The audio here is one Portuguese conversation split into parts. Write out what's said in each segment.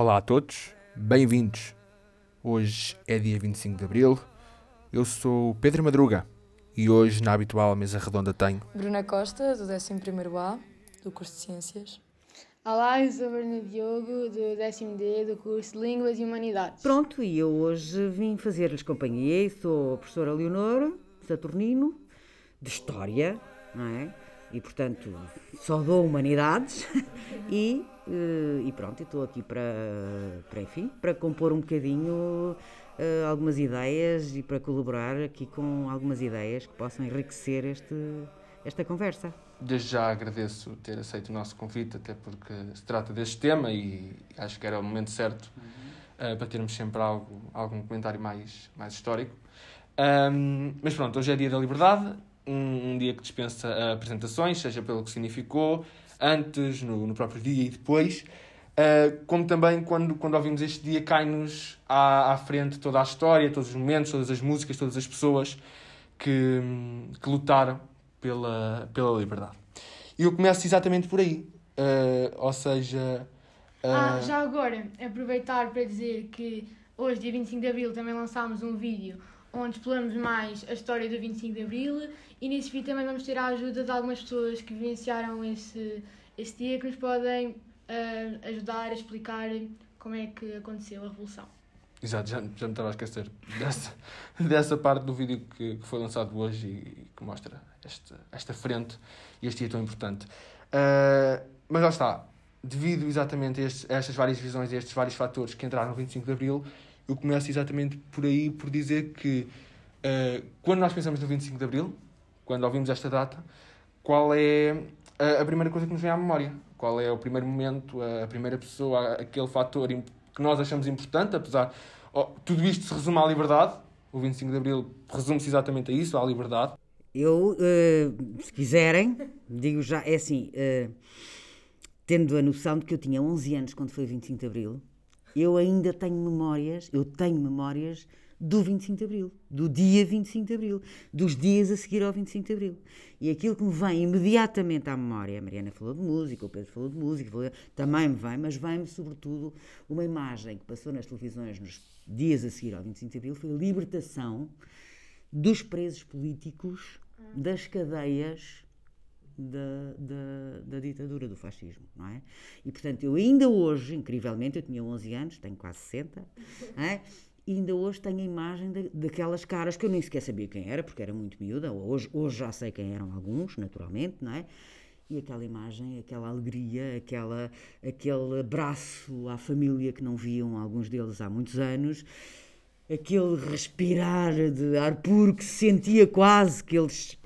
Olá a todos, bem-vindos. Hoje é dia 25 de Abril. Eu sou Pedro Madruga e hoje, na habitual mesa redonda, tenho Bruna Costa, do 11º A, do curso de Ciências. Olá, eu sou a Bruna Diogo, do décimo D, do curso de Línguas e Humanidades. Pronto, e eu hoje vim fazer-lhes companhia e sou a professora Leonor Saturnino, de História, não é? E, portanto, só dou Humanidades e, e pronto, estou aqui para, para, enfim, para compor um bocadinho eh, algumas ideias e para colaborar aqui com algumas ideias que possam enriquecer este, esta conversa. Desde já agradeço ter aceito o nosso convite, até porque se trata deste tema e acho que era o momento certo uh, para termos sempre algo, algum comentário mais, mais histórico. Um, mas pronto, hoje é dia da liberdade, um, um, dia que dispensa apresentações, seja pelo que significou, antes, no, no próprio dia e depois. Uh, como também quando, quando ouvimos este dia cai-nos à, à frente toda a história, todos os momentos, todas as músicas, todas as pessoas que, que lutaram pela, pela liberdade. E eu começo exatamente por aí. Uh, ou seja. Uh... Ah, já agora, aproveitar para dizer que hoje, dia 25 de Abril, também lançámos um vídeo onde exploramos mais a história do 25 de Abril e nesse vídeo também vamos ter a ajuda de algumas pessoas que vivenciaram esse, esse dia que nos podem uh, ajudar a explicar como é que aconteceu a Revolução. Exato, já, já me estava a esquecer dessa, dessa parte do vídeo que, que foi lançado hoje e que mostra esta, esta frente e este dia tão importante. Uh, mas lá está, devido exatamente a, estes, a estas várias visões e a estes vários fatores que entraram no 25 de Abril, eu começo exatamente por aí, por dizer que uh, quando nós pensamos no 25 de Abril, quando ouvimos esta data, qual é a, a, primeira coisa que nos vem à memória? Qual é o primeiro momento, a, a primeira pessoa, aquele fator que nós achamos importante, apesar... Oh, tudo isto se resume à liberdade, o 25 de Abril resume-se exatamente a isso, à liberdade. Eu, uh, se quiserem, digo já, é assim, uh, tendo a noção de que eu tinha 11 anos quando foi 25 de Abril, eu ainda tenho memórias, eu tenho memórias do 25 de Abril, do dia 25 de Abril, dos dias a seguir ao 25 de Abril. E aquilo que me vem imediatamente à memória, a Mariana falou de música, o Pedro falou de música, falou, também me vem, mas vem-me sobretudo uma imagem que passou nas televisões nos dias a seguir ao 25 de Abril, foi a libertação dos presos políticos das cadeias da, da, da, ditadura do fascismo, não é? E portanto, eu ainda hoje, incrivelmente, eu tinha 11 anos, tenho quase 60, é? e ainda hoje tenho a imagem daquelas caras que eu nem sequer sabia quem era, porque era muito miúda, hoje, hoje já sei quem eram alguns, naturalmente, não é? E aquela imagem, aquela alegria, aquela, aquele abraço à família que não viam alguns deles há muitos anos, aquele respirar de ar puro que se sentia quase que eles,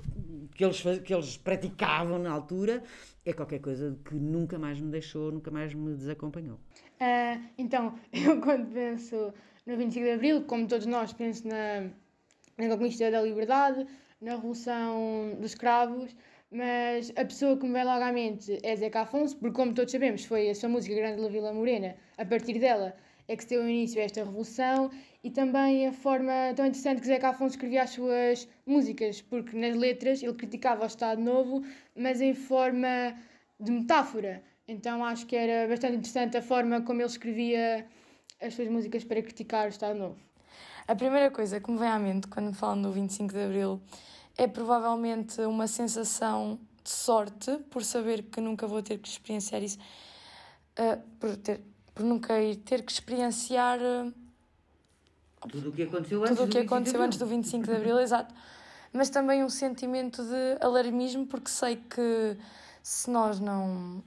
que eles, que eles praticavam na altura, é qualquer coisa que nunca mais me deixou, nunca mais me desacompanhou. Uh, então, eu quando penso no 25 de Abril, como todos nós, penso na, na conquista da liberdade, na Revolução dos Escravos, mas a pessoa que me vem logo à mente é Zeca Afonso, porque como todos sabemos, foi a sua música Grande La Vila Morena, a partir dela é que se deu início a esta revolução e também a forma tão interessante que Zeca Afonso escrevia as suas músicas, porque nas letras ele criticava o Estado Novo, mas em forma de metáfora. Então acho que era bastante interessante a forma como ele escrevia as suas músicas para criticar o Estado Novo. A primeira coisa que me vem à mente quando me falam do 25 de Abril é provavelmente uma sensação de sorte por saber que nunca vou ter que experienciar isso, uh, por ter por nunca ir ter que experienciar uh, tudo o que aconteceu antes, tudo o que aconteceu antes do 25 de Abril, exato. Mas também um sentimento de alarmismo, porque sei que se nós não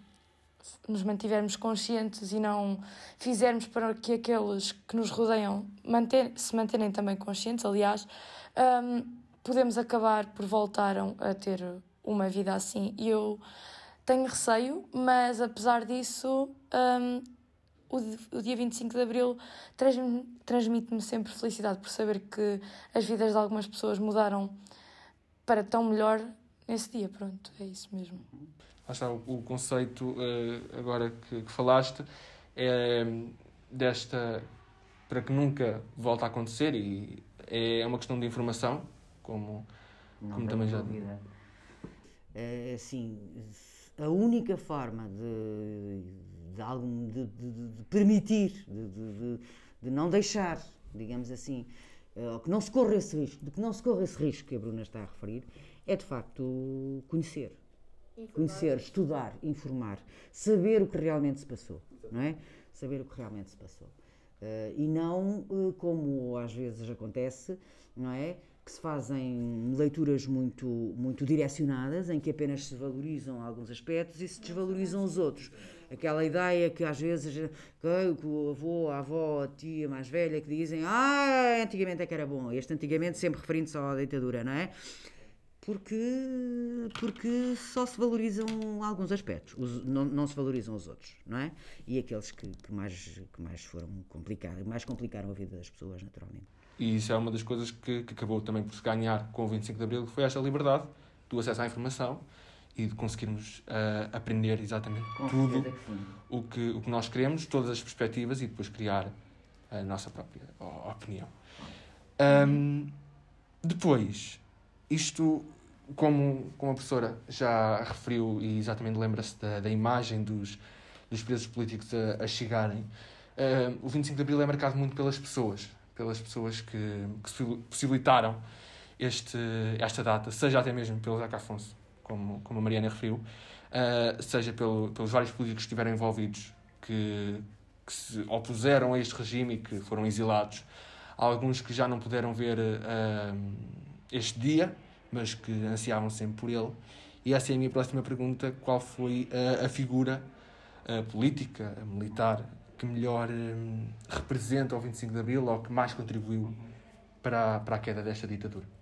nos mantivermos conscientes e não fizermos para que aqueles que nos rodeiam manter, se manterem também conscientes, aliás, um, podemos acabar por voltar a ter uma vida assim. E eu tenho receio, mas apesar disso, um, o, o dia 25 de Abril transmite-me sempre felicidade por saber que as vidas de algumas pessoas mudaram para tão melhor nesse dia. Pronto, é isso mesmo. Lá está o, o conceito, uh, agora que, que, falaste, é desta. para que nunca volte a acontecer e é uma questão de informação, como, como também já. Dúvida. É, assim, a única forma de, de, algum, de, de, de permitir, de, não deixar, digamos assim, uh, que não se corra esse risco, de que não se corra esse risco que a Bruna está a referir, é de facto conhecer. Informar. Conhecer, estudar, informar, saber o que realmente se passou, não é? Saber o que realmente se passou. Uh, e não, uh, como às vezes acontece, não é? que se fazem leituras muito, muito direcionadas, em que apenas se valorizam alguns aspectos e se desvalorizam os outros. Aquela ideia que às vezes que o avô, a avó, a tia mais velha que dizem ah, antigamente é que era bom. Este antigamente sempre referindo-se à ditadura, não é? porque, porque só se valorizam alguns aspectos, os, não, não se valorizam os outros, não é? E aqueles que, que, mais, que mais foram complicar, mais complicaram a vida das pessoas, naturalmente. E isso é uma das coisas que, que acabou também por se ganhar com o 25 de Abril, que foi esta liberdade do acesso à informação e de conseguirmos uh, aprender exatamente com tudo que o, que, o que nós queremos, todas as perspectivas e depois criar a nossa própria opinião. Um, depois, isto, como, como a professora já referiu e exatamente lembra-se da, da imagem dos, dos presos políticos a, a chegarem, uh, o 25 de Abril é marcado muito pelas pessoas pelas pessoas que, que possibilitaram este, esta data, seja até mesmo pelo Jacques Afonso, como, como a Mariana referiu, uh, seja pelo, pelos vários políticos que estiveram envolvidos, que, que se opuseram a este regime e que foram exilados, alguns que já não puderam ver uh, este dia, mas que ansiavam sempre por ele. E essa é a minha próxima pergunta: qual foi a, figura política, militar, que melhor hum, representa o 25 de Abril ou que mais contribuiu para, para a queda desta ditadura?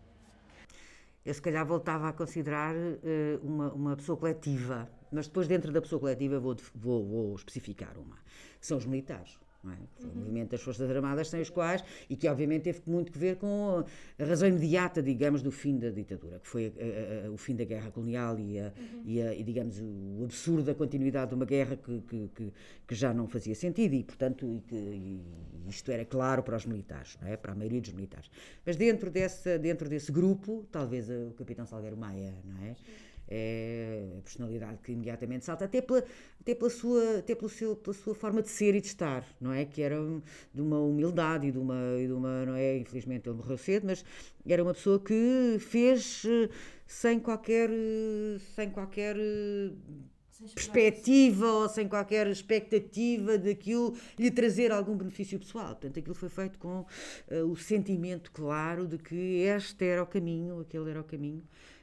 Eu, se calhar, voltava a considerar uh, uma, uma pessoa coletiva, mas depois, dentro da pessoa coletiva, vou, vou, vou especificar uma, que são os militares não é? Foi o uhum. movimento das Forças Armadas, sem os quais, e que obviamente teve muito que ver com a razão imediata, digamos, do fim da ditadura, que foi a, a, a, o fim da guerra colonial e, uhum. e, e, digamos, o absurdo da continuidade de uma guerra que, que, que, que já não fazia sentido e, portanto, e que, e isto era claro para os militares, não é? para a maioria dos militares. Mas dentro, desse, dentro desse grupo, talvez o capitão Salgueiro Maia, não é? É a personalidade que imediatamente salta, até pela, até pela, sua, até pelo seu, pela sua forma de ser e de estar, não é? Que era de uma humildade e de uma, e de uma não é? Infelizmente ele morreu cedo, mas era uma pessoa que fez eh, sem qualquer, sem qualquer perspectiva ou sem qualquer expectativa daquilo lhe trazer algum benefício pessoal. Portanto, aquilo foi feito com uh, o sentimento claro de que este era o caminho, aquele era o caminho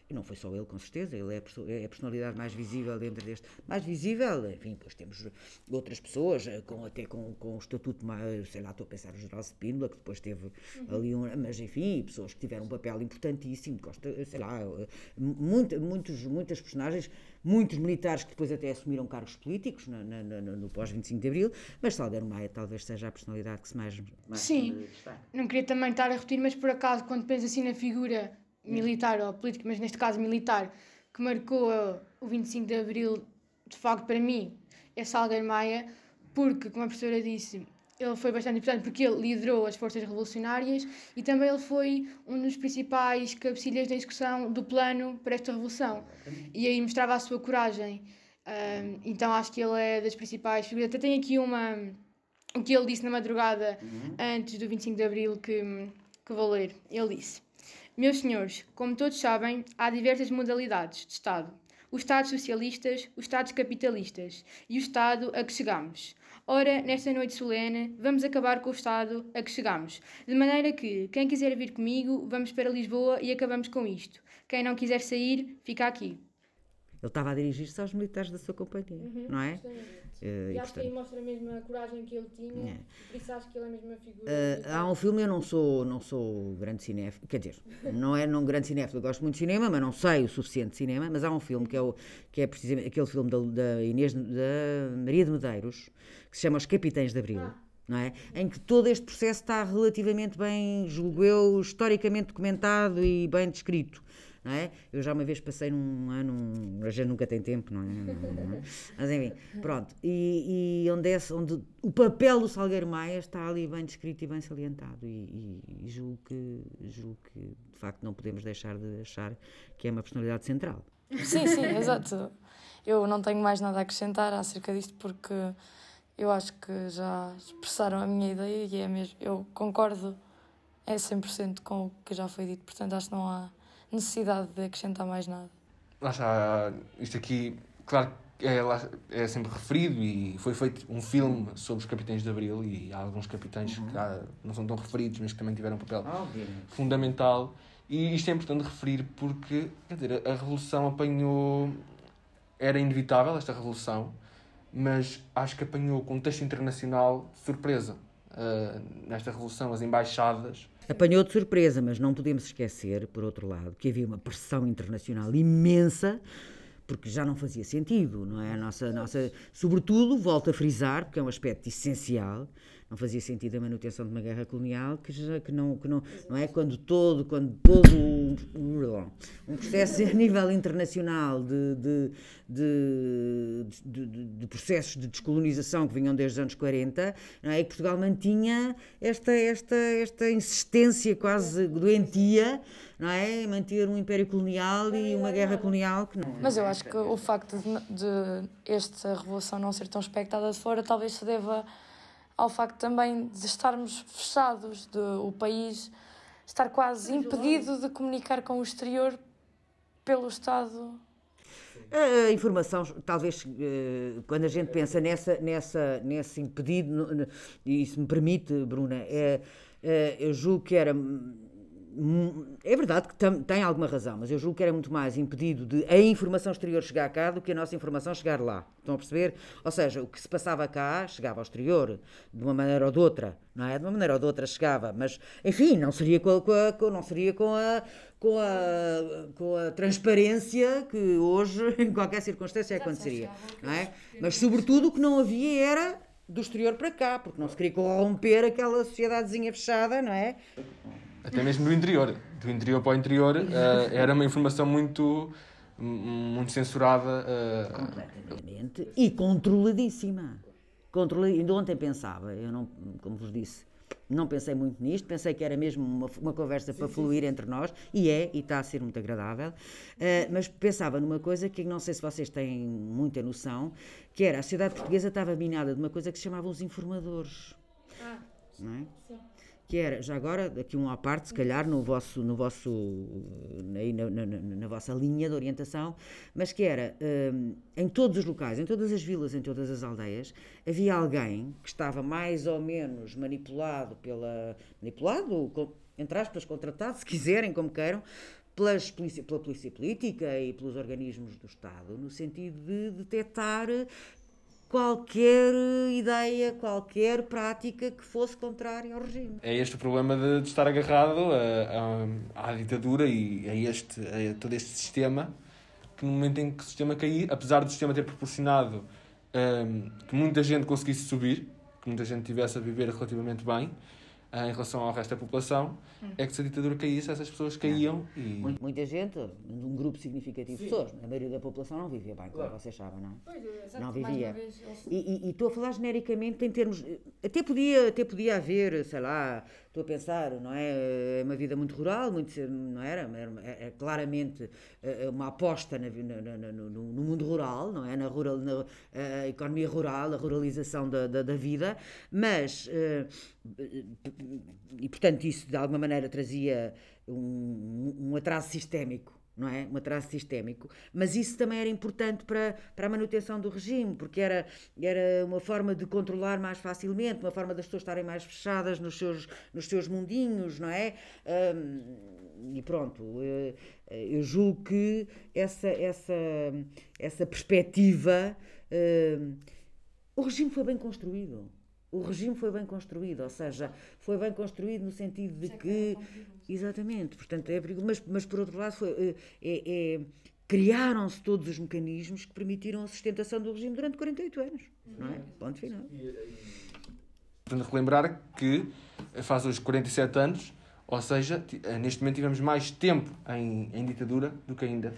e não foi só ele, com certeza, ele é a, é a personalidade mais visível dentro deste. Mais visível, enfim, depois temos outras pessoas, eh, com, até com, com o estatuto mais, sei lá, estou a pensar no General Spínola, que depois teve uhum. ali um. Mas enfim, pessoas que tiveram um papel importantíssimo, sei lá, eh, muita, muitos, muitas personagens, muitos militares que depois até assumiram cargos políticos no, no, no, no pós-25 de Abril, mas Salgueiro Maia talvez seja a personalidade que se mais. mais Sim, não queria também estar a repetir, mas por acaso, quando penso assim na figura militar ou político, mas neste caso militar, que marcou o 25 de Abril, de facto, para mim, é Salgueiro Maia, porque, como a professora disse, ele foi bastante importante porque ele liderou as forças revolucionárias e também ele foi um dos principais cabecilhas da execução do plano para esta revolução. E aí mostrava a sua coragem. Um, então acho que ele é das principais figuras. Até tem aqui uma. O que ele disse na madrugada uhum. antes do 25 de Abril que, que vou ler. Ele disse. Meus senhores, como todos sabem, há diversas modalidades de Estado. Os Estados socialistas, os Estados capitalistas e o Estado a que chegamos. Ora, nesta noite solene, vamos acabar com o Estado a que chegamos. De maneira que, quem quiser vir comigo, vamos para Lisboa e acabamos com isto. Quem não quiser sair, fica aqui. Ele estava a dirigir-se aos militares da sua companhia, uhum, não é? Uh, e, e acho portanto, que aí mostra mesmo a coragem que ele tinha, é. por isso acho que ele é mesmo a figura. Uh, há um filme, eu não sou, não sou grande cinéfilo, quer dizer, não é não grande cinéfilo, eu gosto muito de cinema, mas não sei o suficiente de cinema, mas há um filme que é, o, que é precisamente aquele filme da, da Inês, da Maria de Medeiros, que se chama Os Capitães de Abril. Ah. Não é? Em que todo este processo está relativamente bem, julgo eu, historicamente documentado e bem descrito não é? Eu já uma vez passei num ano, a gente nunca tem tempo, não é? É? Mas enfim, pronto. E, e onde, é, onde o papel do Salgueiro Maia está ali bem descrito e bem salientado. E, e, e julgo, que, julgo que, de facto, não podemos deixar de achar que é uma personalidade central. Sim, sim, exato. eu não tenho mais nada a acrescentar acerca disto porque eu acho que já expressaram a minha ideia e é mesmo. Eu concordo é 100% com o que já foi dito, portanto acho que não há necessidade de acrescentar mais nada. Lá está, isto aqui, claro que é, é sempre referido e foi feito um filme sobre os capitães de Abril e há alguns capitães uhum. que há, não são tão referidos, mas que também tiveram um papel fundamental. E isto é importante referir porque, quer dizer, a Revolução apanhou. Era inevitável esta Revolução, mas acho que apanhou o contexto internacional surpresa. Uh, nesta Revolução, as embaixadas Apanhou de surpresa, mas não podemos esquecer, por outro lado, que havia uma pressão internacional imensa, porque já não fazia sentido, não é? A nossa, nossa, sobretudo, volto a frisar, porque é um aspecto essencial, não fazia sentido a manutenção de uma guerra colonial que, já, que, não, que não, não é quando todo, quando todo um, um processo a nível internacional de, de, de, de, de processos de descolonização que vinham desde os anos 40, não é? e Portugal mantinha esta, esta, esta insistência quase doentia não é? manter um império colonial e uma guerra colonial que não. Mas eu acho que o facto de, de esta revolução não ser tão expectada de fora talvez se deva ao facto também de estarmos fechados, de o país estar quase impedido de comunicar com o exterior pelo Estado. A informação, talvez, eh, quando a gente pensa nessa, nessa, nesse impedido, e isso me permite, Bruna, é, é, eu julgo que era é verdade que tem alguma razão, mas eu julgo que era muito mais impedido de a informação exterior chegar cá do que a nossa informação chegar lá. Estão a perceber? Ou seja, o que se passava cá chegava ao exterior, de uma maneira ou de outra, não é? De uma maneira ou de outra chegava, mas, enfim, não seria com a, com a, não seria com a, com a, com a transparência que hoje, em qualquer circunstância, aconteceria. Não é? Mas, sobretudo, o que não havia era do exterior para cá, porque não se queria corromper aquela sociedadezinha fechada, não é? Até mesmo do interior. Do interior para o interior, uh, era uma informação muito, muito censurada. Uh... Completamente. E controladíssima. Controla... Ainda ontem pensava, eu não, como vos disse, não pensei muito nisto, pensei que era mesmo uma, uma conversa sim, para sim, fluir sim. entre nós, e é, e está a ser muito agradável, uh, mas pensava numa coisa que não sei se vocês têm muita noção, que era a sociedade portuguesa estava minada de uma coisa que se chamava os informadores. Ah, não é? Sim que era, já agora, aqui um à parte, se calhar, no vosso, no vosso, na, na, na, na vossa linha de orientação, mas que era, um, em todos os locais, em todas as vilas, em todas as aldeias, havia alguém que estava mais ou menos manipulado pela, manipulado, entre aspas, contratado, se quiserem, como queiram, pelas pela polícia política e pelos organismos do Estado, no sentido de detectar qualquer ideia, qualquer prática que fosse contrária ao regime. É este o problema de, de estar agarrado a, à ditadura e a, este, a todo este sistema, que no momento em que o sistema cair, apesar do sistema ter proporcionado um, que muita gente conseguisse subir, que muita gente tivesse a viver relativamente bem, em relação ao resto da população, hum. é que se a ditadura caísse, essas pessoas caíam e... Muita gente, um grupo significativo de pessoas, a maioria da população não vivia bem, claro. como vocês sabem, não? Pois, exato, não vivia. E, e, estou a falar genericamente em termos... Até podia, até podia haver, sei lá, estou a pensar, não é? É uma vida muito rural, muito, não era? é, claramente é, é uma aposta na, na, na, no, no, mundo rural, não é? Na, rural, na economia rural, a ruralização da, da, da vida, mas, eh, e portanto isso de alguma maneira trazia um, um atraso sistémico não é? Um atraso sistémico. Mas isso também era importante para, para a manutenção do regime, porque era, era uma forma de controlar mais facilmente, uma forma das pessoas estarem mais fechadas nos seus, nos seus mundinhos, não é? Um, e pronto, eu, eu julgo que essa, essa, essa perspectiva. Um, o regime foi bem construído o regime foi bem construído, ou seja, foi bem construído no sentido de que. Exatamente, portanto é perigoso. Mas, mas por outro lado, foi, eh, é, é, criaram-se todos os mecanismos que permitiram a sustentação do regime durante 48 anos. Não é? Ponto final. Portanto, relembrar que faz hoje 47 anos, ou seja, eh, neste momento tivemos mais tempo em, em ditadura do que ainda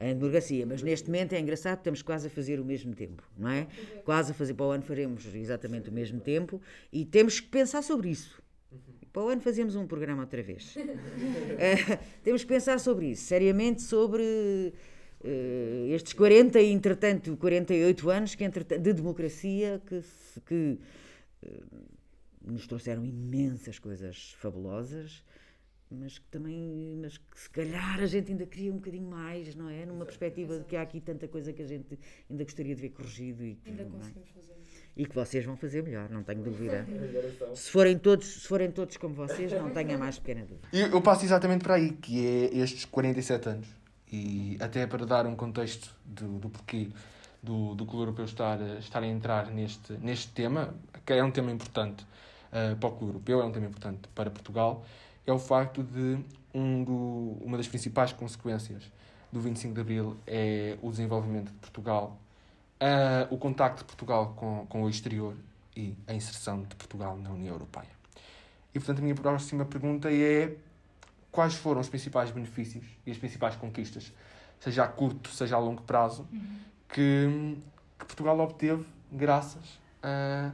em democracia, mas neste momento é engraçado, estamos quase a fazer o mesmo tempo, não é? Quase a fazer, para o ano faremos exatamente o mesmo tempo e temos que pensar sobre isso. Para o ano fazemos um programa outra vez. uh, temos que pensar sobre isso, seriamente sobre eh, estes 40 e, entretanto, 48 anos que, entretanto, de democracia que, que eh, nos trouxeram imensas coisas fabulosas, mas que também, mas que se calhar a gente ainda queria um bocadinho mais, não é? Numa perspectiva de que há aqui tanta coisa que a gente ainda gostaria de ver corrigido e que, Ainda não é? conseguimos fazer. e que vocês vão fazer melhor, não tenho dúvida. Se forem todos, se forem todos como vocês, não tenho a mais pequena dúvida. E eu passo exatamente para aí, que é estes 47 anos. E até para dar um contexto do, do porquê do, do Clube Europeu estar, a- estar a entrar neste, neste tema, que é um tema importante eh, para o Clube Europeu, é um tema importante para Portugal, é o facto de um do, uma das principais consequências do 25 de Abril é o desenvolvimento de Portugal, eh, o contacto de Portugal com, com o exterior e a inserção de Portugal na União Europeia. E, portanto, a minha próxima pergunta é quais foram os principais benefícios e as principais conquistas, seja a curto, seja a longo prazo, que, que Portugal obteve graças a,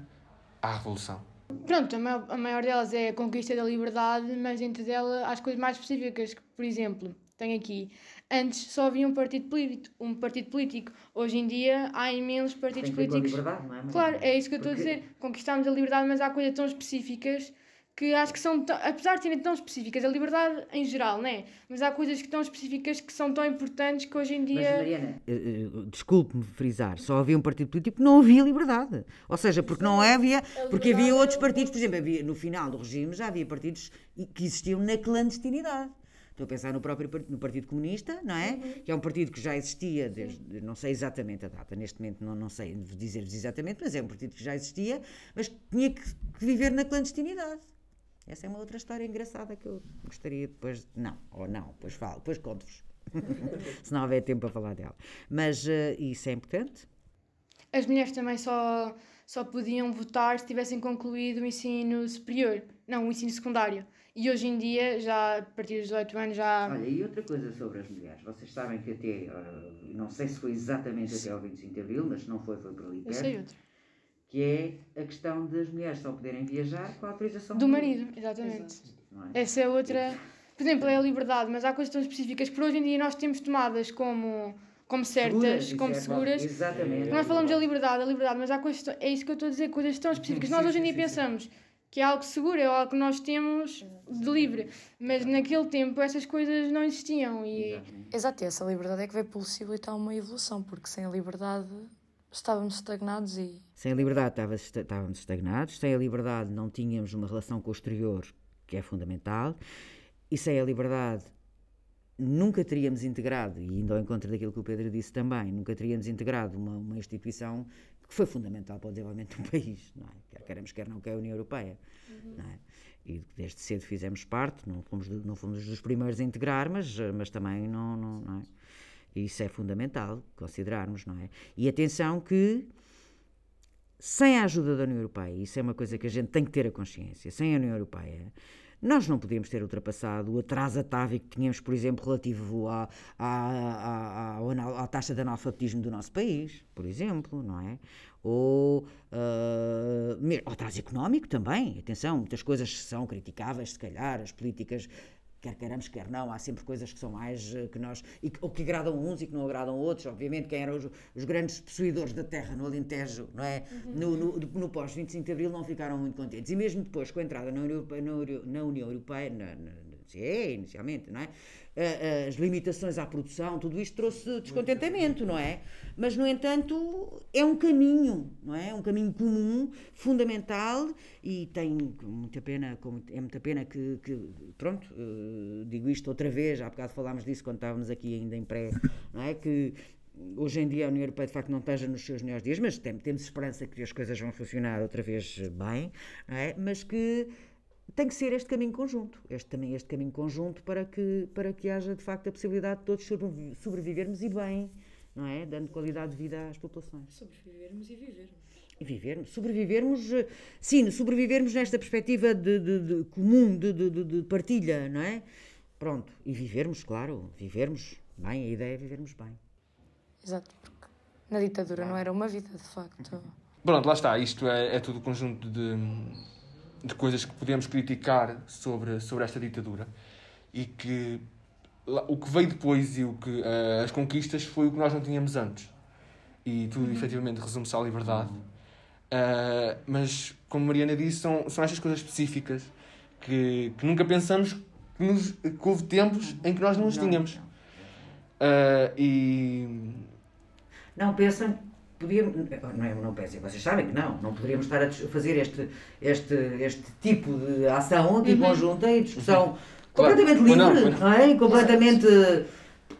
à Revolução. Pronto, a maior, a maior delas é a conquista da liberdade, mas entre há as coisas mais específicas, que, por exemplo, tenho aqui, antes só havia um partido político, um partido político. Hoje em dia há imensos partidos políticos. não é? Claro, é isso que eu estou a dizer. Conquistámos a liberdade, mas há coisas tão específicas que acho que são, tão- apesar de serem tão específicas, a liberdade em geral, não é? Mas há coisas que tão específicas que são tão importantes que hoje em dia. Mariana, eh, eh, desculpe-me frisar, só havia um partido político, não havia liberdade. Ou seja, porque não havia, porque havia outros partidos, por exemplo, havia, no final do regime já havia partidos que existiam na clandestinidade. Estou a pensar no próprio no Partido Comunista, não é? Que é um partido que já existia desde, não sei exatamente a data, neste momento não, não sei dizer-vos exatamente, mas é um partido que já existia, mas que tinha que, que viver na clandestinidade. Essa é uma outra história engraçada que eu gostaria depois. Não, ou não, depois falo, depois conto-vos. Se não houver tempo para falar dela. Mas eh, isso é importante. As mulheres também só, só podiam votar se tivessem concluído o ensino superior, não, o ensino secundário. E hoje em dia, já a partir dos 18 anos, já. Olha, e outra coisa sobre as mulheres. Vocês sabem que até, eh, não sei se foi exatamente até ao 25 de Abril, mas se não foi, foi por ali Eu sei perto, outra. Que é a questão das mulheres só poderem viajar com a autorização Do marido, exatamente. é? Essa é outra. Por exemplo, é a liberdade, mas há coisas tão específicas que por hoje em dia nós temos tomadas como, como certas, Seguras, como isso é- seguras. Exatamente. Nós falamos da liberdade, a liberdade, mas há coisas. É isso que eu estou a dizer, coisas tão específicas. Nós hoje em dia pensamos que é algo seguro, é algo que nós temos de livre, mas naquele tempo essas coisas não existiam e. Exato, e essa liberdade é que veio possibilitar uma evolução, porque sem a liberdade estávamos estagnados e Sem a liberdade estávamos estagnados, sem a liberdade não tínhamos uma relação com o exterior que é fundamental, e sem a liberdade nunca teríamos integrado, e indo ao encontro daquilo que o Pedro disse também, nunca teríamos integrado uma, uma instituição que foi fundamental para o desenvolvimento do país, não é? Quer queremos, quer não, que é a União Europeia. Não é? E desde cedo fizemos parte, não fomos, não fomos dos primeiros a integrar, mas, mas também não, não, não é? Isso é fundamental considerarmos, não é? E atenção que sem a ajuda da União Europeia, isso é uma coisa que a gente tem que ter a consciência, sem a União Europeia, nós não podíamos ter ultrapassado o atraso atávico que tínhamos, por exemplo, relativo à, à, à, à taxa de analfabetismo do nosso país, por exemplo, não é? Ou ao atraso económico também, atenção, muitas coisas são criticáveis, se calhar, as políticas quer queiramos, quer não, há sempre coisas que são mais eh, que nós, e que, ou que agradam uns e que não agradam outros, obviamente, quem eram os, os grandes possuidores da terra no Alentejo, não é? No, no, no pós-25 de Abril não ficaram muito contentes, e mesmo depois com a entrada na União Europeia, na, na União Europeia, na, na, na CE, inicialmente, não é? Ah, ah, As limitações à produção, tudo isto trouxe descontentamento, não é? Mas, no entanto, é um caminho, não é? Um caminho comum, fundamental, e tem muita pena, é muita pena que, que pronto, eh, digo isto outra vez, há bocado falámos disso quando estávamos aqui ainda em pré, não é? Que hoje em dia a União Europeia de facto não esteja nos seus melhores dias, mas tem- temos esperança que as coisas vão funcionar outra vez bem, é? Mas que tem que ser este caminho conjunto, este também este caminho conjunto para que para que haja de facto a possibilidade de todos sobrevi- sobrevivermos e bem, não é? Dando qualidade de vida às populações. sobrevivermos e vivermos. E vivermos, sobrevivermos, sim, sobrevivermos nesta perspectiva de, de- de comum, de, de- de- de partilha, não é? Pronto, e vivermos, claro, vivermos bem, a ideia é vivermos bem. Exato, porque na ditadura não era uma vida, de facto. Pronto, lá está. Isto é, é tudo conjunto de, de coisas que podemos criticar sobre, sobre esta ditadura e que o que veio depois e o que, eh, as conquistas foi o que nós não tínhamos antes. E tudo, efetivamente, resume-se à liberdade. Eh, mas, como Mariana disse, são, são estas coisas específicas que, que nunca pensamos que, nos, que houve tempos em que nós não as tínhamos. Eh, e. Não pensam, podíamos, não, é, não pensem, vocês sabem que não, não poderíamos estar a fazer este, este, este tipo de ação aqui conjunta e discussão Claro. completamente Pois livre, não, não, não. é? Completamente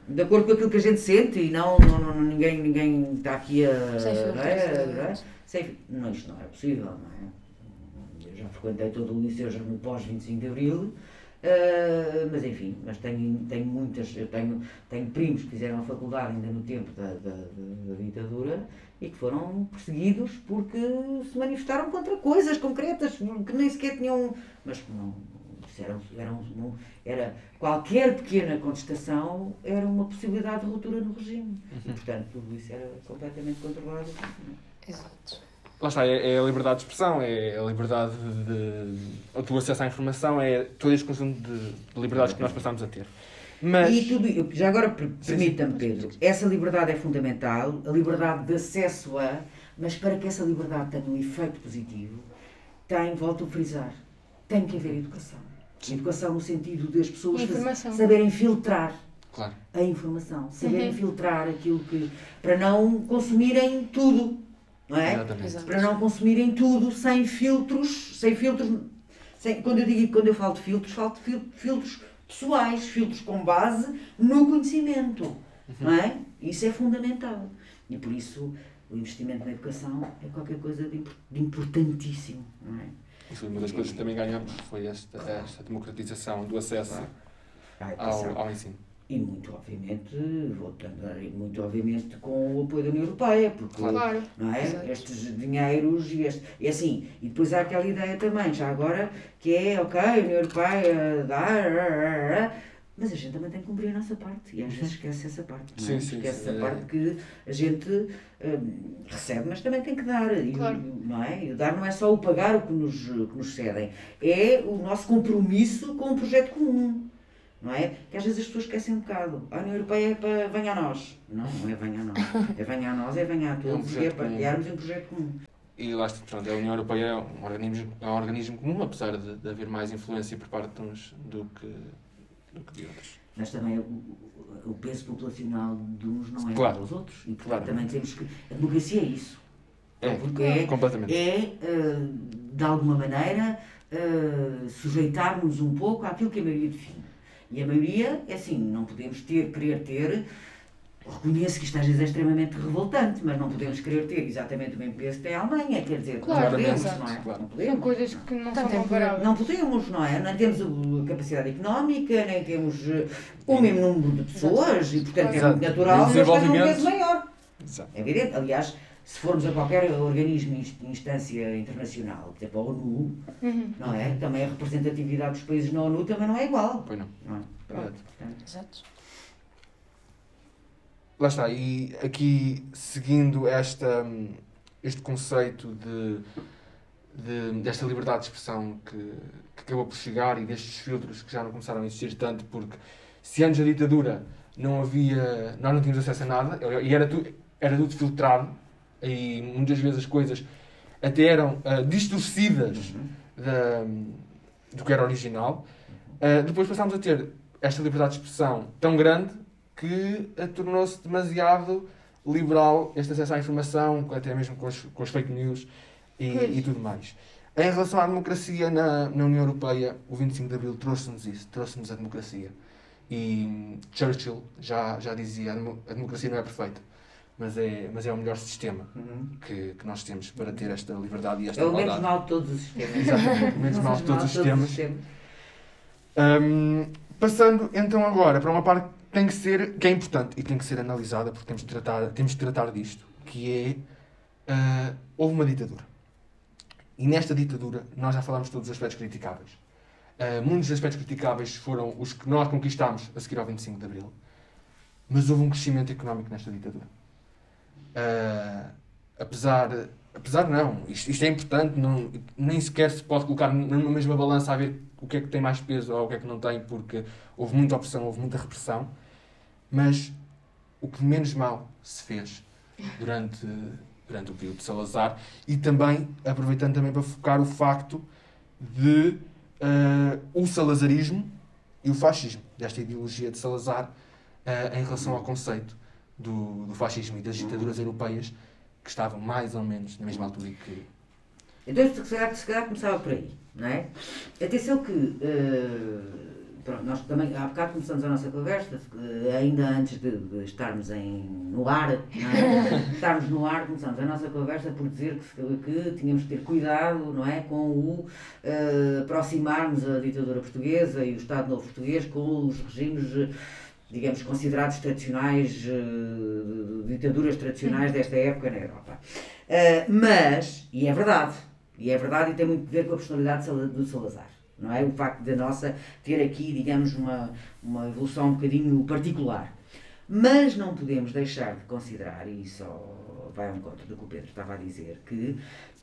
de acordo com aquilo que a gente sente e não, não, não- ninguém, ninguém está aqui a. Sem não é? filtros, Não é? Sem- não, isto não é possível, não é? Eu já frequentei todo o liceu já no pós-25 de Abril. Ah, mas enfim, mas tenho, tenho muitas, eu tenho, tenho primos que fizeram a faculdade ainda no tempo da, da, da- ditadura e que foram perseguidos porque se manifestaram contra coisas concretas que nem sequer tinham. Mas não, isso era, era, um- um- era qualquer pequena contestação era uma possibilidade de ruptura no regime. E, portanto, tudo isso era completamente controlado. Exato. Lá está, é, é a liberdade de expressão, é a liberdade de. o teu acesso à informação, é todo este conjunto de, de liberdades que nós passamos a ter. Mas. E tudo, já agora per- Sim, permita-me, sim. Pedro, essa liberdade é fundamental, a liberdade de acesso a, mas para que essa liberdade tenha um efeito positivo, tem, volto a frisar, tem que haver educação. Educação no sentido das pessoas saberem filtrar Claro. a informação, saberem Uhum. filtrar aquilo que. para não consumirem tudo, não é? Exatamente. Para não consumirem tudo sem filtros, sem filtros. Sem, quando eu digo quando eu falo de filtros, falo de fil- filtros pessoais, filtros com base no conhecimento. Não é? Isso é fundamental. E por isso o investimento na educação é qualquer coisa de, impor- de importantíssimo. Não é? Isso foi uma das coisas que também ganhamos, foi esta, esta democratização do acesso ao, ao ensino. E muito obviamente, voltando a muito obviamente com o apoio da União Europeia, porque Claro. não é? Exato. Estes dinheiros e este, e assim, e depois há aquela ideia também, já agora, que é, ok, a União Europeia dá, mas a gente também tem que cumprir a nossa parte, e às vezes esquece essa parte, não é? Sim, sim, esquece sim, essa é. parte que a gente hum, recebe, mas também tem que dar, e, o- Claro. não é? E o dar não é só o pagar o que nos, que nos cedem, é o nosso compromisso com o projeto comum. Não é? Que às vezes as pessoas esquecem um bocado. A União Europeia é para venha a nós. Não, não é venha a nós. É venha a nós, é venha a todos e é para comum. criarmos um projeto comum. E lá está, pronto, a União Europeia é um organismo, é um organismo comum, apesar de, de haver mais influência por parte de uns do que, do que de outros. Mas também o, o- peso populacional de uns não é Claro. aos outros. E portanto Claro. também temos que. A democracia é isso. É, Porque é, completamente. é eh, de alguma maneira, eh, sujeitarmos um pouco àquilo que a maioria define. E a maioria, é assim, não podemos ter, querer ter. Reconheço que isto às vezes é extremamente revoltante, mas não podemos querer ter exatamente o mesmo peso que tem a Alemanha, quer dizer, Claro, não podemos, exato, não é? claro. Não São podemos. coisas que não Tanto são é comparáveis. Não podemos, não é? Não temos a capacidade económica, nem temos eh, o mesmo número de pessoas e, portanto, é muito natural eles tenham um peso maior. Exato. É evidente. Aliás, se formos a qualquer organismo e instância internacional, por exemplo, a ONU, Uhum. não é? Também a representatividade dos países na ONU também não é igual. Pois não. Não é? Pronto. Exato. Exato. Lá está, e aqui seguindo esta, este conceito de, de- desta liberdade de expressão que, que acabou por chegar e destes filtros que já não começaram a existir tanto, porque se antes da ditadura não havia, nós não tínhamos acesso a nada e era, tu, era tudo filtrado e muitas vezes as coisas até eram ah, distorcidas da, do que era original. Ah, depois passámos a ter esta liberdade de expressão tão grande que ah, tornou-se demasiado liberal este acesso à informação, até mesmo com os, com os fake news e, e tudo mais. Em relação à democracia na, na União Europeia, o 25 de Abril trouxe-nos isso, trouxe-nos a democracia. E Churchill já, já dizia, a democracia não é perfeita, mas é, mas é o melhor sistema uhum. que, que nós temos para ter esta liberdade e esta É o menos mal de todos os sistemas. Exatamente, menos mal de todos os sistemas. sistemas. Hum, passando então agora para uma parte que tem que ser, que é importante e tem que ser analisada porque temos de tratar, temos de tratar disto, que é ah, houve uma ditadura. E nesta ditadura nós já falámos de todos os aspectos criticáveis. Ah, muitos aspectos criticáveis foram os que nós conquistámos a seguir ao 25 de Abril, mas houve um crescimento económico nesta ditadura. Ah, apesar, apesar não, isto, isto é importante, não, nem sequer se pode colocar numa mesma balança a ver o que é que tem mais peso ou o que é que não tem, porque houve muita opressão, houve muita repressão, mas o que menos mal se fez durante, durante o período de Salazar e também, aproveitando também para focar o facto de uh, o salazarismo e o fascismo, desta ideologia de Salazar uh, em relação ao conceito do, do fascismo e das ditaduras europeias que estavam mais ou menos na mesma altura que. Então, se calhar, se calhar começava por aí, não é? Atenção que. Uh, pronto, nós também, há bocado começamos a nossa conversa, ainda antes de, de estarmos em, no ar, não é? estarmos no ar, começamos a nossa conversa por dizer que, que tínhamos que ter cuidado, não é? Com o uh, aproximarmos a ditadura portuguesa e o Estado Novo Português com os regimes digamos, considerados tradicionais, uh, ditaduras tradicionais desta época na Europa. Uh, mas, e é verdade, e é verdade e tem muito a ver com a personalidade do Salazar, não é? O facto da nossa ter aqui, digamos, uma, uma evolução um bocadinho particular. Mas não podemos deixar de considerar, e só vai ao encontro do que o Pedro estava a dizer, que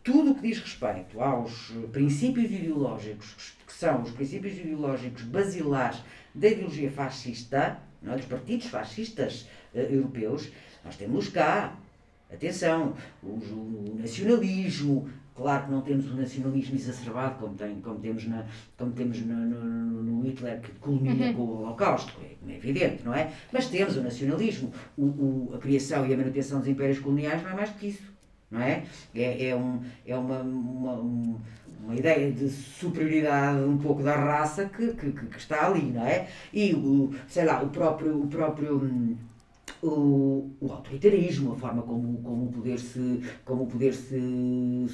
tudo o que diz respeito aos princípios ideológicos, que são os princípios ideológicos basilares da ideologia fascista, não é? dos partidos fascistas uh, europeus, nós temos cá, atenção, o, o, nacionalismo, claro que não temos o nacionalismo exacerbado como, tem, como temos, na, como temos no, no, no Hitler que culmina uhum. com o Holocausto, é, é, evidente, não é? Mas temos o nacionalismo, o, o, a criação e a manutenção dos impérios coloniais não é mais do que isso, não é? É, é, um, é uma, uma um, uma ideia de superioridade um pouco da raça que, que, que está ali, não é? E o, sei lá, o próprio, o próprio hum, o, o autoritarismo, a forma como, como o poder se, como o poder se,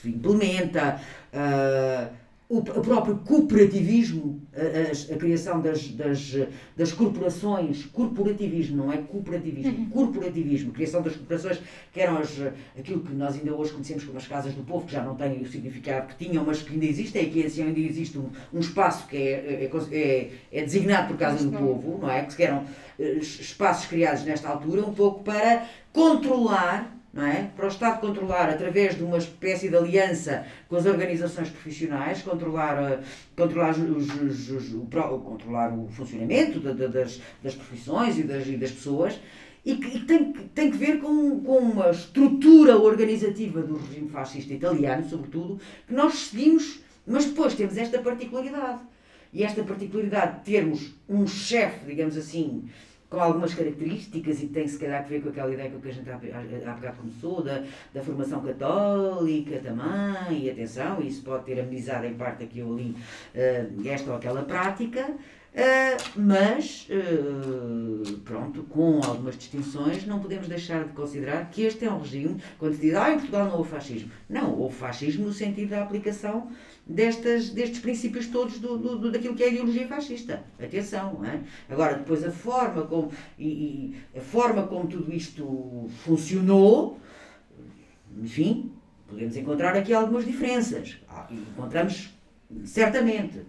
se implementa, uh, o, próprio cooperativismo, a, a, a criação das, das, das corporações, corporativismo, não é cooperativismo, uhum. corporativismo, criação das corporações, que eram as, aquilo que nós ainda hoje conhecemos como as casas do povo, que já não têm o significado que tinham, mas que ainda existem, e que assim ainda existe um, um espaço que é, é, é, é designado por casa do povo, não é? Que eram eh, espaços criados nesta altura, um pouco para controlar não é? Para o Estado controlar através de uma espécie de aliança com as organizações profissionais, controlar, eh, controlar, os, os, os, o, controlar o funcionamento das, das profissões e das, e das pessoas, e que, tem, tem que ver com, com uma estrutura organizativa do regime fascista italiano, sobretudo, que nós seguimos, mas depois temos esta particularidade. E esta particularidade de termos um chefe, digamos assim, com algumas características e tem se calhar a ver com aquela ideia que a gente há, bocado começou, da, da formação católica também, e atenção, isso pode ter amenizado em parte aqui ou ali uh, esta ou aquela prática, uh, mas, uh, pronto, com algumas distinções, não podemos deixar de considerar que este é um regime, quando se diz, ah, em Portugal não houve fascismo. Não, houve fascismo no sentido da aplicação destas, destes princípios todos do, do, do, daquilo que é a ideologia fascista. Atenção, é? Agora, depois a forma como, e, e, a forma como tudo isto funcionou, enfim, podemos encontrar aqui algumas diferenças. Ah, encontramos certamente.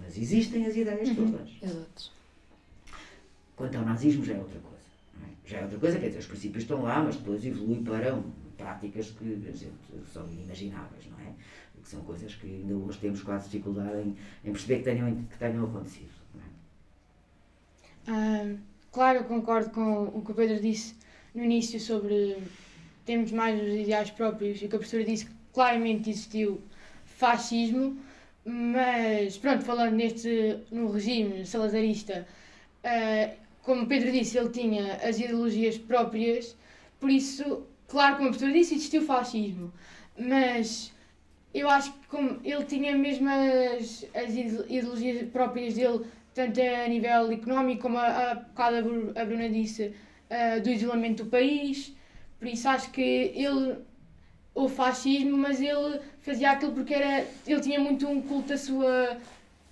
Mas existem as ideias uhum. todas. Exato. Quanto ao nazismo já é outra coisa. É? Já é outra coisa, quer dizer, os princípios estão lá, mas depois evolui para práticas que gente, são inimagináveis, não é? que são coisas que ainda hoje temos quase dificuldade em, em perceber que tenham, que tenham acontecido. Ah, claro, eu concordo com o que o Pedro disse no início sobre termos mais os ideais próprios e que a professora disse que claramente existiu fascismo, mas pronto, falando neste no regime salazarista, uh, como o Pedro disse, ele tinha as ideologias próprias, por isso, claro, como a professora disse, existiu fascismo, mas eu acho que como ele tinha mesmo as, as ideologias próprias dele, tanto a nível económico, como a, a a Bruna disse, uh, do isolamento do país. Por isso acho que ele, o fascismo, mas ele fazia aquilo porque era, ele tinha muito um culto à sua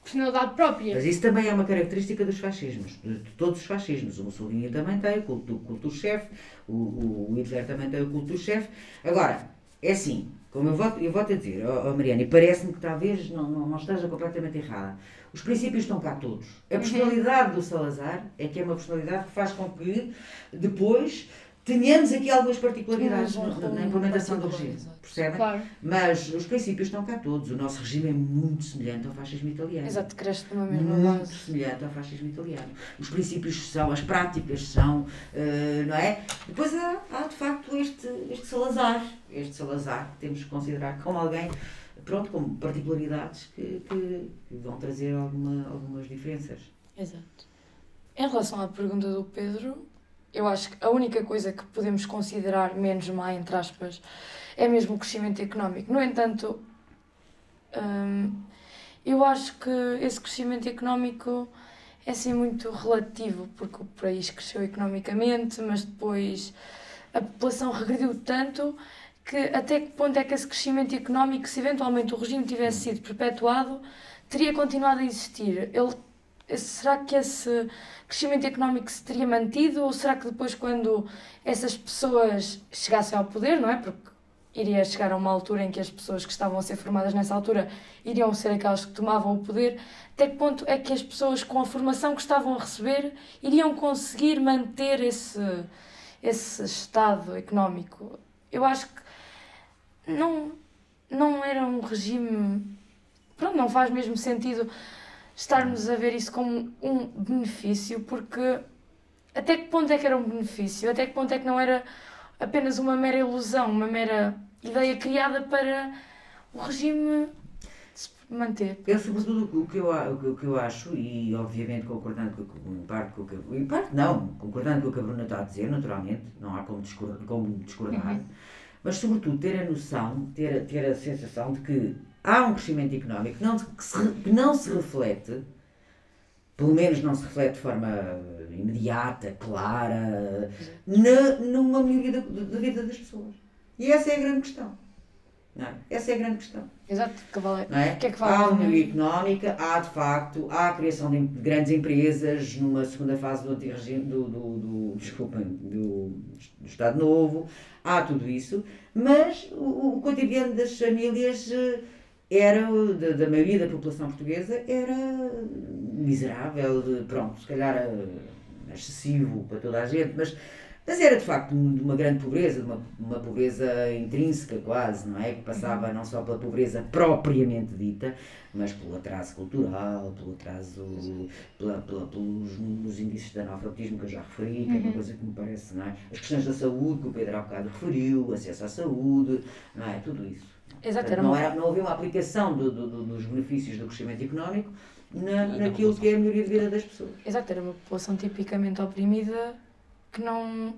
personalidade própria. Mas isso também é uma característica dos fascismos, de todos os fascismos. O Mussolini também tem o culto, culto do chefe, o, o Hitler também tem o culto do chefe. Agora, é assim, como eu volto, eu volto a dizer, oh, oh Mariana, e parece-me que talvez não, não, não, esteja completamente errada. Os princípios estão cá todos. A uhum. personalidade do Salazar é que é uma personalidade que faz com que depois tenhamos aqui algumas particularidades na, implementação do regime. Percebem? Claro. Mas os princípios estão cá todos. O nosso regime é muito semelhante ao fascismo italiano. Exato, cresce numa mesma Muito base. semelhante ao fascismo italiano. Os princípios são, as práticas são, eh, não é? Depois há, há de facto este, este Salazar. Este Salazar que temos que considerar como alguém, pronto, com particularidades que, que, que vão trazer alguma, algumas diferenças. Exato. Em relação à pergunta do Pedro, eu acho que a única coisa que podemos considerar menos má, entre aspas, é mesmo o crescimento económico. No entanto, hum, eu acho que esse crescimento económico é assim muito relativo, porque o país cresceu economicamente, mas depois a população regrediu tanto que até que ponto é que esse crescimento económico, se eventualmente o regime tivesse sido perpetuado, teria continuado a existir? Ele será que esse crescimento económico se teria mantido ou será que depois quando essas pessoas chegassem ao poder, não é? Porque iria chegar a uma altura em que as pessoas que estavam a ser formadas nessa altura iriam ser aquelas que tomavam o poder, até que ponto é que as pessoas com a formação que estavam a receber iriam conseguir manter esse, esse estado económico? Eu acho que não, não era um regime. Pronto, não faz mesmo sentido estarmos a ver isso como um benefício, porque até que ponto é que era um benefício? Até que ponto é que não era apenas uma mera ilusão, uma mera ideia criada para o regime se manter? Eu, sobretudo, o que eu, o que- eu acho, e obviamente concordando com, com, em parte com o que em parte não, concordando com o que a Bruna está a dizer, naturalmente, não há como discordar, como discordar mas sobretudo ter a noção, ter, ter a sensação de que há um crescimento económico que não, que se, que não se reflete, pelo menos não se reflete de forma imediata, clara, na, numa melhoria da, da vida das pessoas. E essa é a grande questão. Não é? Essa é a grande questão. Exato, que vale. Não é? Que é que vale há uma melhoria económica, há de facto, há a criação de grandes empresas numa segunda fase do antirregime, do, do, do, desculpem, do, do Estado Novo, há tudo isso, mas o, o cotidiano das famílias eh, era, da, da maioria da população portuguesa, era miserável, de- pronto, se calhar eh, excessivo para toda a gente, mas mas era de facto de uma grande pobreza, de uma, uma pobreza intrínseca quase, não é? Que passava não só pela pobreza propriamente dita, mas pelo atraso cultural, pelo atraso, pela, pela- pelos nos índices de analfabetismo que eu já referi, que é uma coisa que me parece, não é? As questões da saúde, que o Pedro há bocado referiu, acesso à saúde, não é? Tudo isso. Exato, era não, uma- era, não havia uma aplicação do- do- do- dos benefícios do crescimento económico na, naquilo que é a melhoria de vida das pessoas. Exato, era uma população tipicamente oprimida que não,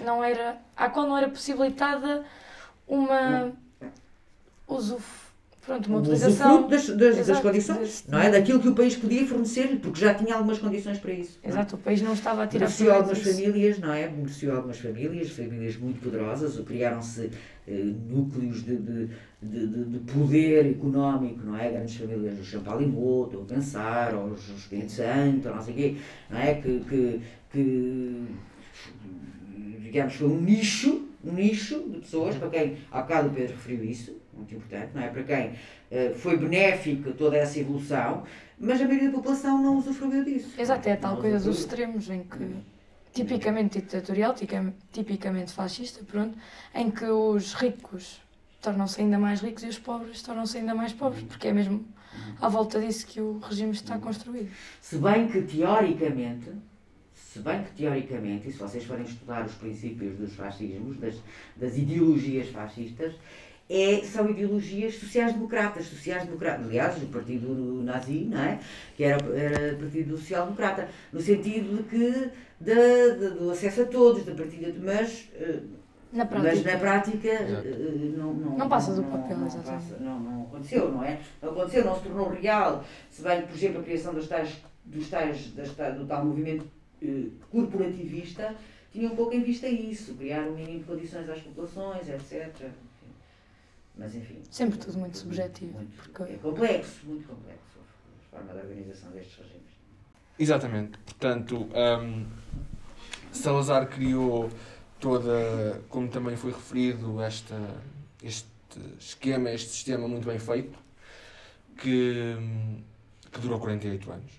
não era, à qual não era possibilitada uma usuf, pronto, uma O utilização. das, das, das Exato, condições, desse- não é? Daquilo que o país podia fornecer-lhe, porque já tinha algumas condições para isso. é? Exato, o país não estava a tirar Beneficiou proveito algumas disso. famílias, não é? Beneficiou algumas famílias, famílias muito poderosas, criaram-se eh, núcleos de, de, de, de- de poder económico, não é? Grandes famílias do Champalimau, estou a pensar, ou os Espírito Santo, não sei o quê, não é? Que, que, que, digamos, foi um nicho, um nicho de pessoas, para quem, há bocado o Pedro referiu isso, muito importante, não é? Para quem eh, foi benéfica toda essa evolução, mas a maioria da população não usufruiu disso. Exato, é tal Não coisa dos extremos em que tipicamente ditatorial, tipicamente fascista, pronto, em que os ricos tornam-se ainda mais ricos e os pobres tornam-se ainda mais pobres, porque é mesmo à volta disso que o regime está construído. Se bem que teoricamente, se bem que teoricamente, e se vocês forem estudar os princípios dos fascismos, das, das ideologias fascistas, é, são ideologias sociais-democratas, sociais-democratas, aliás, o partido nazi, não é? Que era, era partido social-democrata, no sentido de que, da, da- do acesso a todos, da partida de, mas, eh, Na mas prática. na prática Exato. eh, não, não, Não passa do não- papel, não exatamente. passa- não, não aconteceu, não é? Não aconteceu, não se tornou real. Se bem que, por exemplo, a criação dos tais, dos tais, das do tal movimento eh, corporativista tinha um pouco em vista isso, criar um mínimo de condições às populações, etc. Mas enfim. Sempre tudo muito subjetivo, muito- porque- É complexo, muito complexo a forma de organização destes regimes. Exatamente. Portanto, hum, Salazar criou toda, como também foi referido, esta, este esquema, este sistema muito bem feito, que, que durou 48 anos.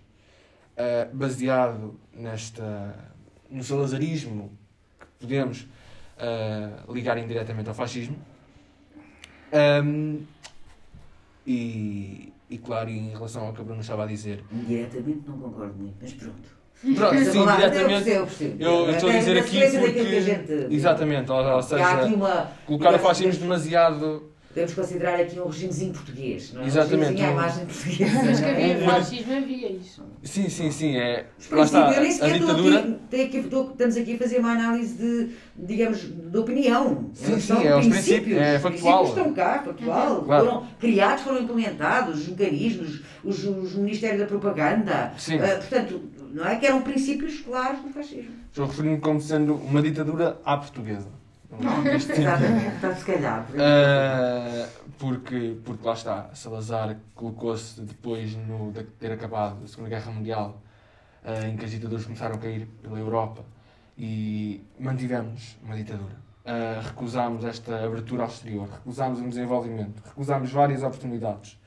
Ah, baseado nesta, no salazarismo, que podemos uh, ligarem diretamente ao fascismo. Um, e, e claro, em relação ao que a Bruna estava a dizer. Diretamente não concordo muito, mas pronto. Pronto, sim, Falar, diretamente. Eu, Eu estou a dizer aqui porque. gente- Exatamente, ou, ou seja, uma, colocar o fascismo demasiado. Podemos considerar aqui um regimezinho português, não é? Exatamente, Um regimezinho à imagem portuguesa. Mas que é? havia fascismo, havia isso. Sim, sim, sim. É, lá está, eu nem a sequer ditadura. estou- estamos aqui a fazer uma análise de, digamos, de opinião. Sim, São sim, é os princípios. princípios, é Os factual. princípios estão cá, factual. Claro. Foram criados, foram implementados, os mecanismos, os, os Ministérios da Propaganda. Sim. Ah, portanto, não é que eram princípios claros do fascismo. Estou referindo como sendo uma ditadura à portuguesa. Sentido. Exatamente, está se calhar. Ah, porque, porque lá está, Salazar colocou-se depois no, de ter acabado a Segunda Guerra Mundial, ah, em que as ditaduras começaram a cair pela Europa e mantivemos uma ditadura. Ah, recusámos esta abertura ao exterior, recusámos um desenvolvimento, recusámos várias oportunidades.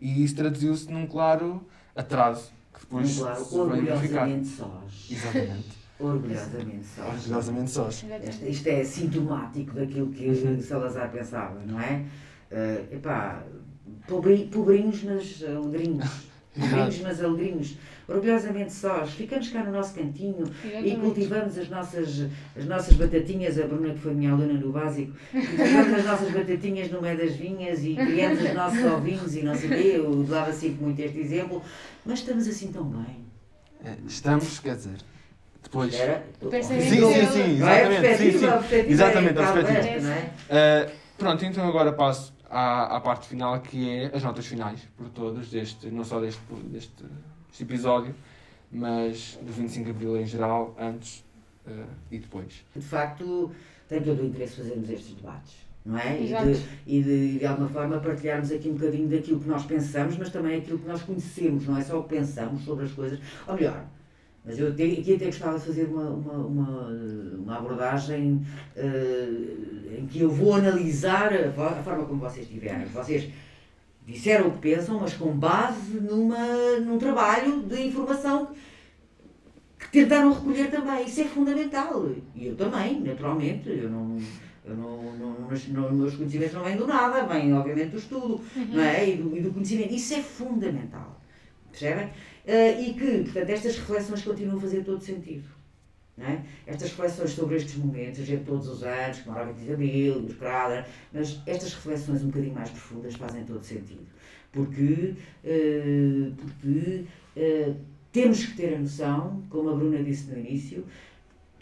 E isso traduziu-se num claro atraso, que depois claro, se veio verificar. Exatamente. Orgulhosamente sós. Orgulhosamente sós. Isto, isto é sintomático daquilo que Salazar pensava, não é? Uh, epá, pobri- pobrinhos, mas alegrinhos. Pobrinhos, mas alegrinhos. Orgulhosamente sós. Ficamos cá no nosso cantinho e Exatamente. cultivamos as nossas, as nossas batatinhas. A Bruna, que foi minha aluna no básico, cultivamos as nossas batatinhas no meio das vinhas e criamos os nossos ovinhos e não sei o quê. Eu dava sempre muito este exemplo. Mas estamos assim tão bem. Eh, Estamos, quer dizer, depois. Era, Sim, sim, sim, Não é? Exatamente. Sim, sim. Exatamente, é a bocado perspectiva. é? Uh, pronto, então agora passo à, à parte final que é as notas finais por todos, deste, não só deste, deste, deste episódio, mas do 25 de Abril em geral, antes uh, e depois. de facto, tem todo o interesse fazermos estes debates. Não é? E Exato. de, e de, de alguma forma partilharmos aqui um bocadinho daquilo que nós pensamos, mas também aquilo que nós conhecemos, não é só o que pensamos sobre as coisas. Ou melhor, mas eu aqui até gostava de fazer uma, uma, uma, uma abordagem eh, em que eu vou analisar a, a forma como vocês tiverem. Vocês disseram o que pensam, mas com base numa, num trabalho de informação que tentaram recolher também. Isso é fundamental. E eu também, naturalmente. Eu não. Eu não, não, não, não- meus conhecimentos não vêm do nada, vêm obviamente do estudo não é? e, do, e do conhecimento. Isso é fundamental. Percebem? Eh, e que, portanto, estas reflexões continuam a fazer todo sentido. É? Estas reflexões sobre estes momentos, gente todos os anos, como a 20 de Abril, os Crada, mas estas reflexões um bocadinho mais profundas fazem todo sentido. Porque, eh, porque eh, temos que ter a noção, como a Bruna disse no início,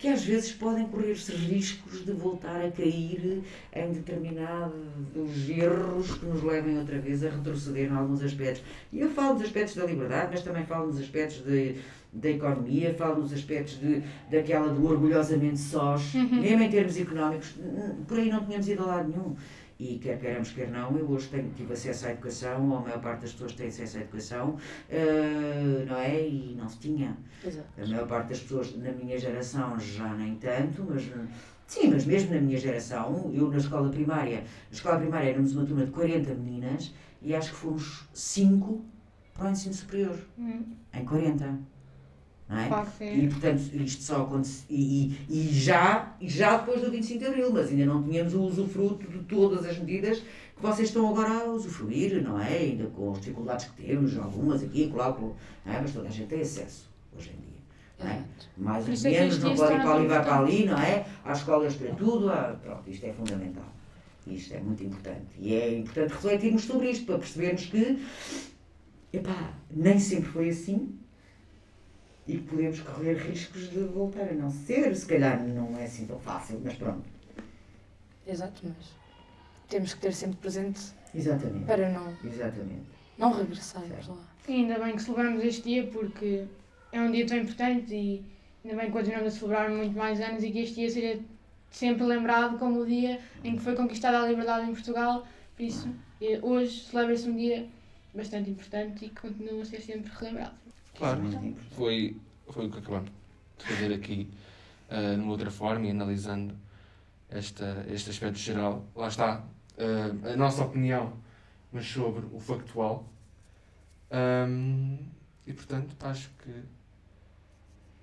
que às vezes podem correr-se riscos de voltar a cair em determinados erros que nos levem outra vez a retroceder em alguns aspectos. E eu falo dos aspectos da liberdade, mas também falo nos aspectos de, da economia, falo nos aspectos de, daquela do orgulhosamente sós, mesmo em termos económicos, por aí não tínhamos ido a lado nenhum. E quer queiramos, quer não, eu hoje tenho, tive acesso à educação, ou a maior parte das pessoas tem acesso à educação, eh, não é? E não se tinha. Exato. A maior parte das pessoas na minha geração já nem tanto, mas sim, mas mesmo na minha geração, eu na escola primária, na escola primária éramos uma turma de 40 meninas e acho que fomos 5 para o ensino superior, Hum, em 40. É? é. E portanto, isto só acontece. E, e, e já, já depois do 25 de Abril, mas ainda não tínhamos o usufruto de todas as medidas que vocês estão agora a usufruir, não é? Ainda com as dificuldades que temos, algumas aqui, claro, não é? mas toda a gente tem acesso hoje em dia. Não é? Mais ou é menos, não podem ir para ali, vai para ali, não é? Há escolas para tudo, há, pronto, isto é fundamental. Isto é muito importante. E é importante refletirmos sobre isto para percebermos que, epá, nem sempre foi assim e podemos correr riscos de voltar a não ser. Se calhar não é assim tão fácil, mas pronto. Exato, mas temos que ter sempre presente Exatamente. para não, Exatamente. não regressarmos lá. E ainda bem que celebramos este dia porque é um dia tão importante e ainda bem que continuamos a celebrar muito mais anos e que este dia seja sempre lembrado como o dia em que foi conquistada a liberdade em Portugal. Por isso, eh, hoje celebra-se um dia bastante importante e que continua a ser sempre relembrado. Claro. Foi, foi o que acabamos de fazer aqui, uh, numa outra forma e analisando esta, este aspecto geral. Lá está, uh, a nossa opinião, mas sobre o factual. Um, e portanto, acho que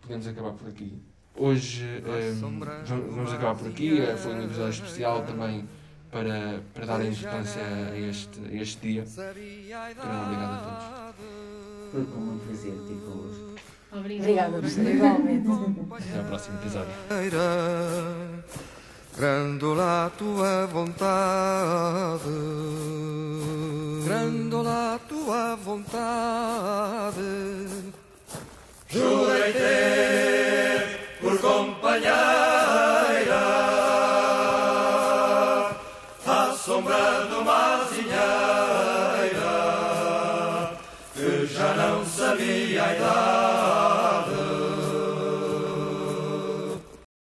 podemos acabar por aqui hoje eh, vamos acabar por aqui. Foi um episódio especial também para, para dar importância a este, a este dia. Então, obrigado a Foi com muito prazer ter convosco. Obrigada, professora, igualmente. Até ao próximo episódio. Grandola a tua vontade, grandola a tua vontade. Jurei ter por companheira